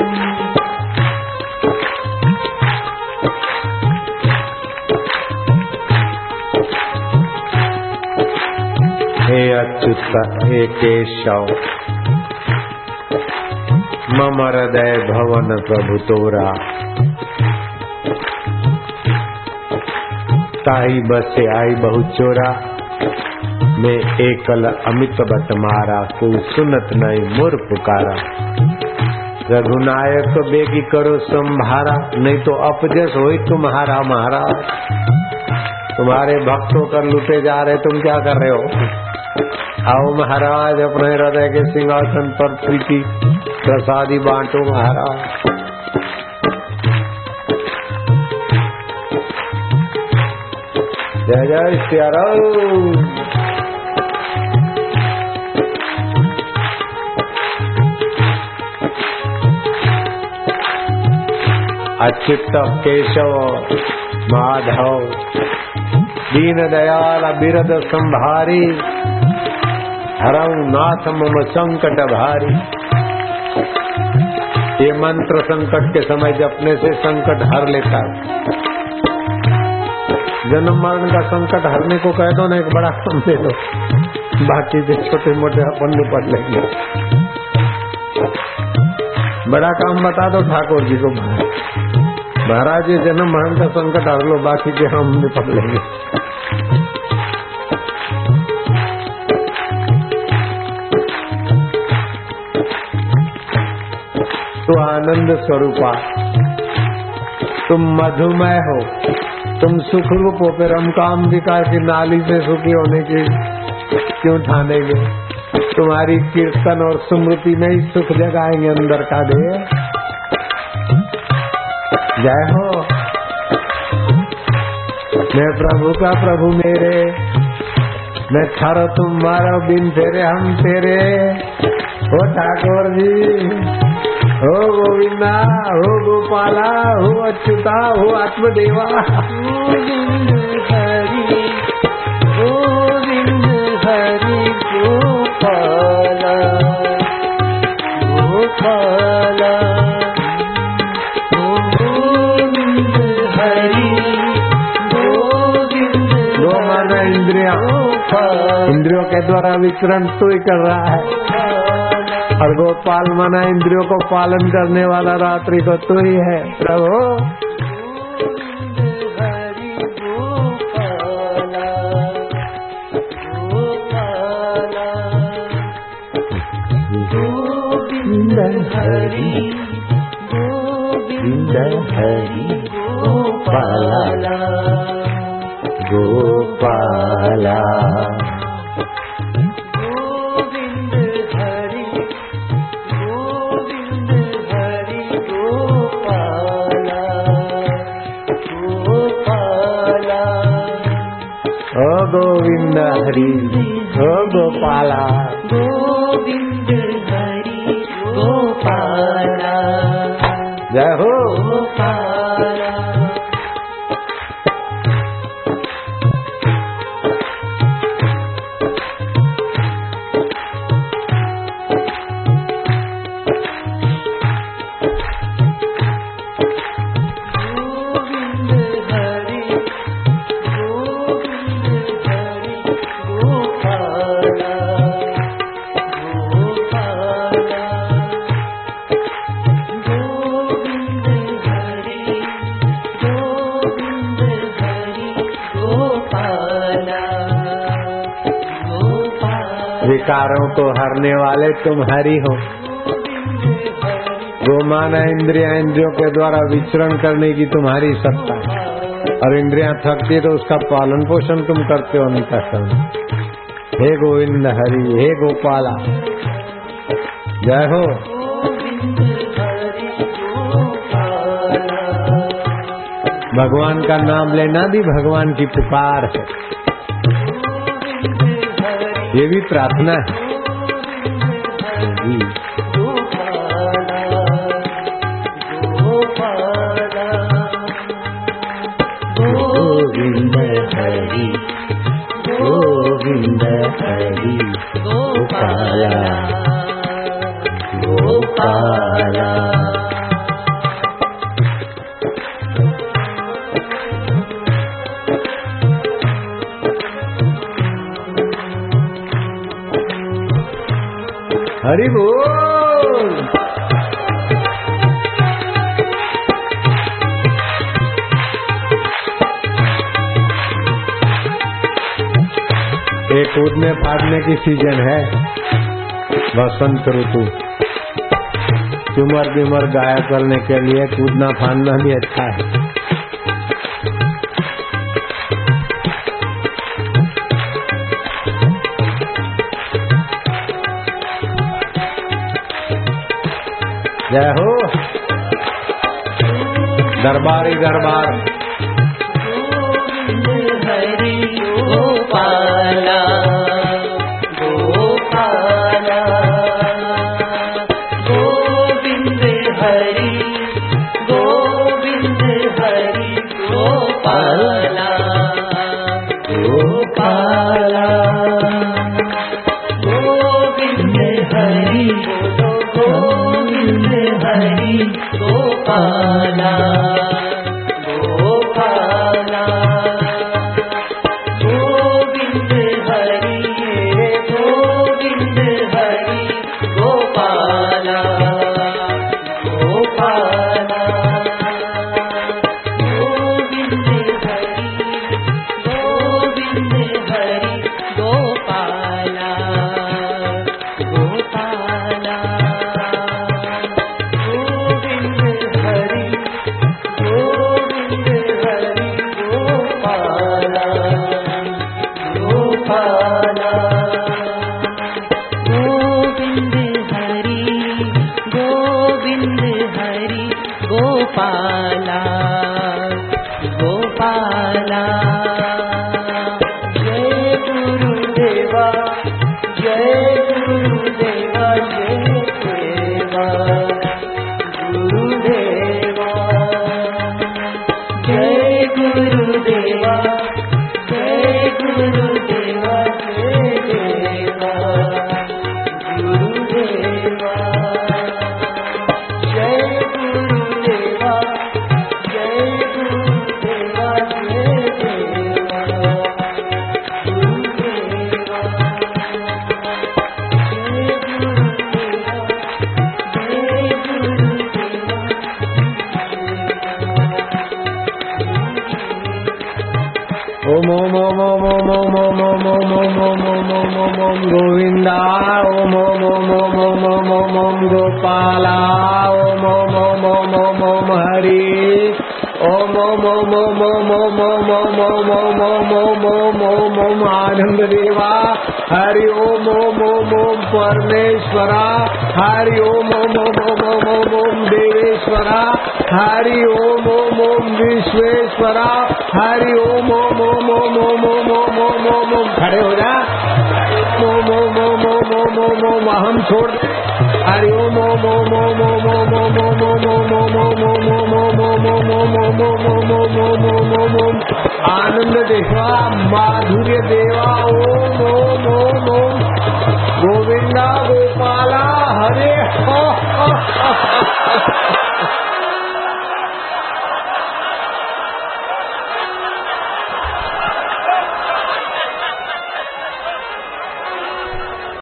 हे अच्युत, हे केशव, मम हृदय भवन प्रभु तोरा। ताई बसे आई बहु चोरा। मैं एकल अमित बत मारा को सुनत नहीं मुर पुकारा। रघुनायक बेगी करो संभारा, नहीं तो अपजस हो तुम्हारा महाराज। तुम्हारे भक्तों कर लुटे जा रहे, तुम क्या कर रहे हो? आओ महाराज, अपने हृदय के सिंहासन पर प्रीति प्रसादी बांटो महाराज। जय जय सियाराम। अच्युत केशव माधव दीन दयाल बिरद संभारी हरऊ नाथ मम संकट भारी। ये मंत्र संकट के समय जपने से संकट हर लेता जन्म मरण का संकट हरने को कह दो ना, एक बड़ा काम दे दो बाकी जो छोटे मोटे अपन निपट लेंगे। बड़ा काम बता दो ठाकुर जी को महाराज। ये जन्म मरण का संकट हर लो, बाकी के हम निपट लेंगे। तो आनंद स्वरूपा, तुम मधुमय हो, तुम सुख रूप हो, फिर हम काम विकार की नाली से सुखी होने की क्यों ठानेंगे? तुम्हारी कीर्तन और स्मृति में ही सुख जगाएँगे अंदर का दे जय हो। मैं प्रभु का प्रभु मेरे। मैं थारो तुम मारो बिन तेरे, हम तेरे। हो ठाकुर जी, हो गोविंदा, हो गोपाला, हो अच्युता, हो आत्मदेवा। इंद्रियों के द्वारा विचरण तो ही कर रहा है। और गोपाल मना इंद्रियों को पालन करने वाला रात्रि को तू ही है प्रभु। हरि गोपाला गोपाला। गोविंद हरि गोपाला। गोपाला गोपाला। गोविंद हरि ओ गोपाला। गोविंद हरि गोपाला। जय हो। विकारों को हरने वाले तुम हरि हो। गोमाना इंद्रिया इंद्रियों के द्वारा विचरण करने की तुम्हारी सत्ता और इंद्रिया थकती है तो उसका पालन पोषण तुम करते हो, उनका संग। हे गोविंद हरि, हे गोपाला, जय हो। भगवान का नाम लेना भी भगवान की पुकार है। ये भी प्रार्थना है। हरि बोल। ये कूदने फाड़ने की सीज़न है। बसंत ऋतु। चुमर बिमर गायब करने के लिए कूदना फाड़ना भी अच्छा है। जय हो। दरबारी दरबार। पार गोपाला गोपाला। जय गुरुदेवा जय गुरुदेवा जय देवा गुरुदेवा जय गुरुदेवा। गुरुदेवा ओम ओम ओम ओम ओम ओम ओम ओम ओम ओम ओम ओम ओम ओम गोविंदा ओम ओम ओम ओम ओम ओम ओम ओम गोपाला ओम ओम ओम ओम ओम ओम हरि ओम ओम ओम ओम ओम ओम ओम ओम ओम ओम ओम ओम ओम ओम आनंद हरि ओम ओम ओम ओम परमेश्वरा हरि ओम ओम ओम ओम ओम ओम देवेश्वरा हरि ओम ओम ओम विश्वेश्वरा हरि ओम ओम ओम ओम ओम ओम ओम ओम ओम ओम खड़े हो जा ओम ओम ओम ओम ओम ओम ओम हम छोड़ हरि ओम ओम ओम ओम ओम ओम ओम ओम ओम ओम ओम ओम ओम ओम ओम ओम ओम ओम ओम ओम ओम ओम ओम ओम ओम आनंद देवा, माधुर्य देवा ओम ओम ओम ओम